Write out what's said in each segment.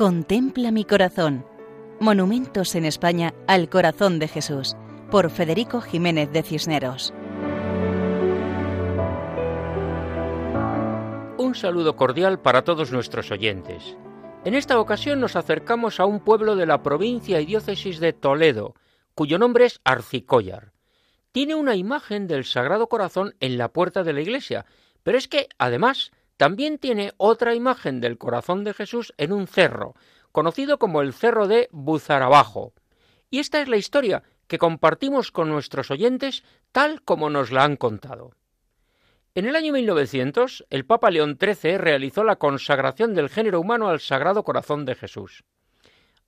Contempla mi corazón. Monumentos en España al corazón de Jesús, por Federico Jiménez de Cisneros. Un saludo cordial para todos nuestros oyentes. En esta ocasión nos acercamos a un pueblo de la provincia y diócesis de Toledo, cuyo nombre es Arcicóllar. Tiene una imagen del Sagrado Corazón en la puerta de la iglesia, pero es que, además, también tiene otra imagen del corazón de Jesús en un cerro, conocido como el Cerro de Buzarabajo. Y esta es la historia que compartimos con nuestros oyentes tal como nos la han contado. En el año 1900, el Papa León XIII realizó la consagración del género humano al Sagrado Corazón de Jesús.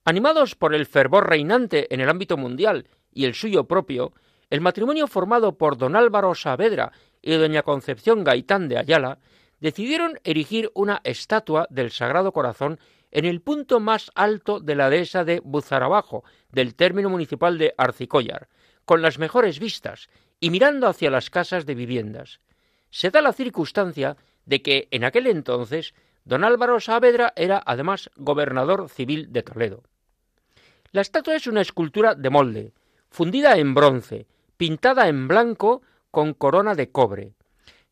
Animados por el fervor reinante en el ámbito mundial y el suyo propio, el matrimonio formado por don Álvaro Saavedra y doña Concepción Gaitán de Ayala decidieron erigir una estatua del Sagrado Corazón en el punto más alto de la dehesa de Buzarabajo, del término municipal de Arcicóllar, con las mejores vistas y mirando hacia las casas de viviendas. Se da la circunstancia de que en aquel entonces don Álvaro Saavedra era además gobernador civil de Toledo. La estatua es una escultura de molde, fundida en bronce, pintada en blanco con corona de cobre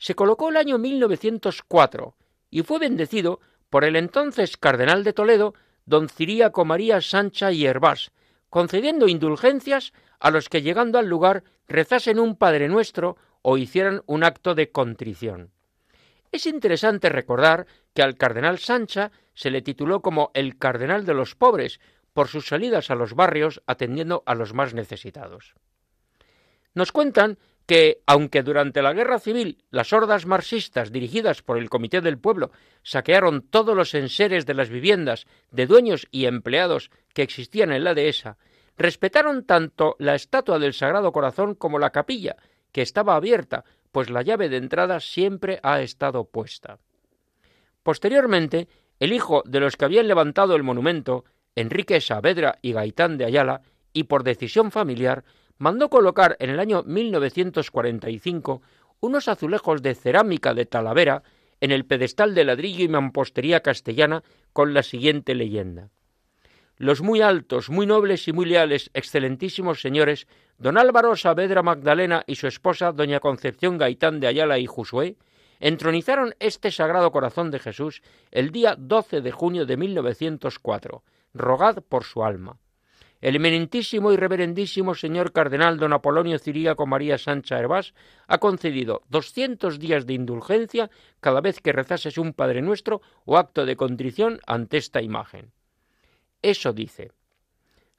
se colocó el año 1904 y fue bendecido por el entonces cardenal de Toledo, don Ciríaco María Sancha y Hervás, concediendo indulgencias a los que llegando al lugar rezasen un Padre Nuestro o hicieran un acto de contrición. Es interesante recordar que al cardenal Sancha se le tituló como el cardenal de los pobres por sus salidas a los barrios atendiendo a los más necesitados. Nos cuentan que, aunque durante la guerra civil las hordas marxistas dirigidas por el Comité del Pueblo saquearon todos los enseres de las viviendas de dueños y empleados que existían en la dehesa, respetaron tanto la estatua del Sagrado Corazón como la capilla, que estaba abierta, pues la llave de entrada siempre ha estado puesta. Posteriormente, el hijo de los que habían levantado el monumento, Enrique Saavedra y Gaitán de Ayala, y por decisión familiar, mandó colocar en el año 1945 unos azulejos de cerámica de Talavera en el pedestal de ladrillo y mampostería castellana con la siguiente leyenda. Los muy altos, muy nobles y muy leales, excelentísimos señores, don Álvaro Saavedra Magdalena y su esposa, doña Concepción Gaitán de Ayala y Josué, entronizaron este Sagrado Corazón de Jesús el día 12 de junio de 1904. Rogad por su alma el eminentísimo y reverendísimo señor cardenal don Apolonio Ciríaco María Sancha Hervás ha concedido doscientos días de indulgencia cada vez que rezases un Padre Nuestro o acto de contrición ante esta imagen. Eso dice.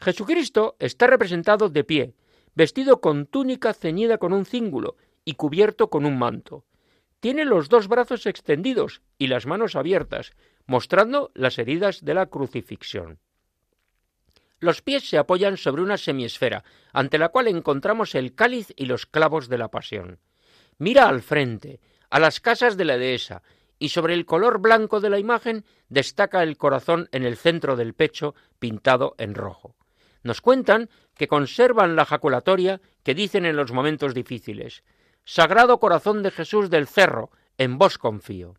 Jesucristo está representado de pie, vestido con túnica ceñida con un cíngulo y cubierto con un manto. Tiene los dos brazos extendidos y las manos abiertas, mostrando las heridas de la crucifixión. Los pies se apoyan sobre una semiesfera, ante la cual encontramos el cáliz y los clavos de la pasión. Mira al frente, a las casas de la dehesa, y sobre el color blanco de la imagen destaca el corazón en el centro del pecho pintado en rojo. Nos cuentan que conservan la jaculatoria que dicen en los momentos difíciles Sagrado Corazón de Jesús del Cerro, en vos confío.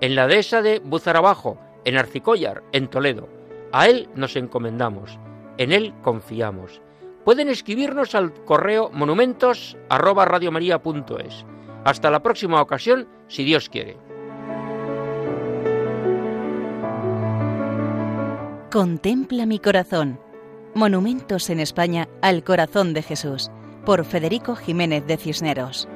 En la dehesa de Buzarabajo, en Arcicóllar, en Toledo, a Él nos encomendamos, en Él confiamos. Pueden escribirnos al correo monumentos Hasta la próxima ocasión, si Dios quiere. Contempla mi corazón. Monumentos en España al corazón de Jesús, por Federico Jiménez de Cisneros.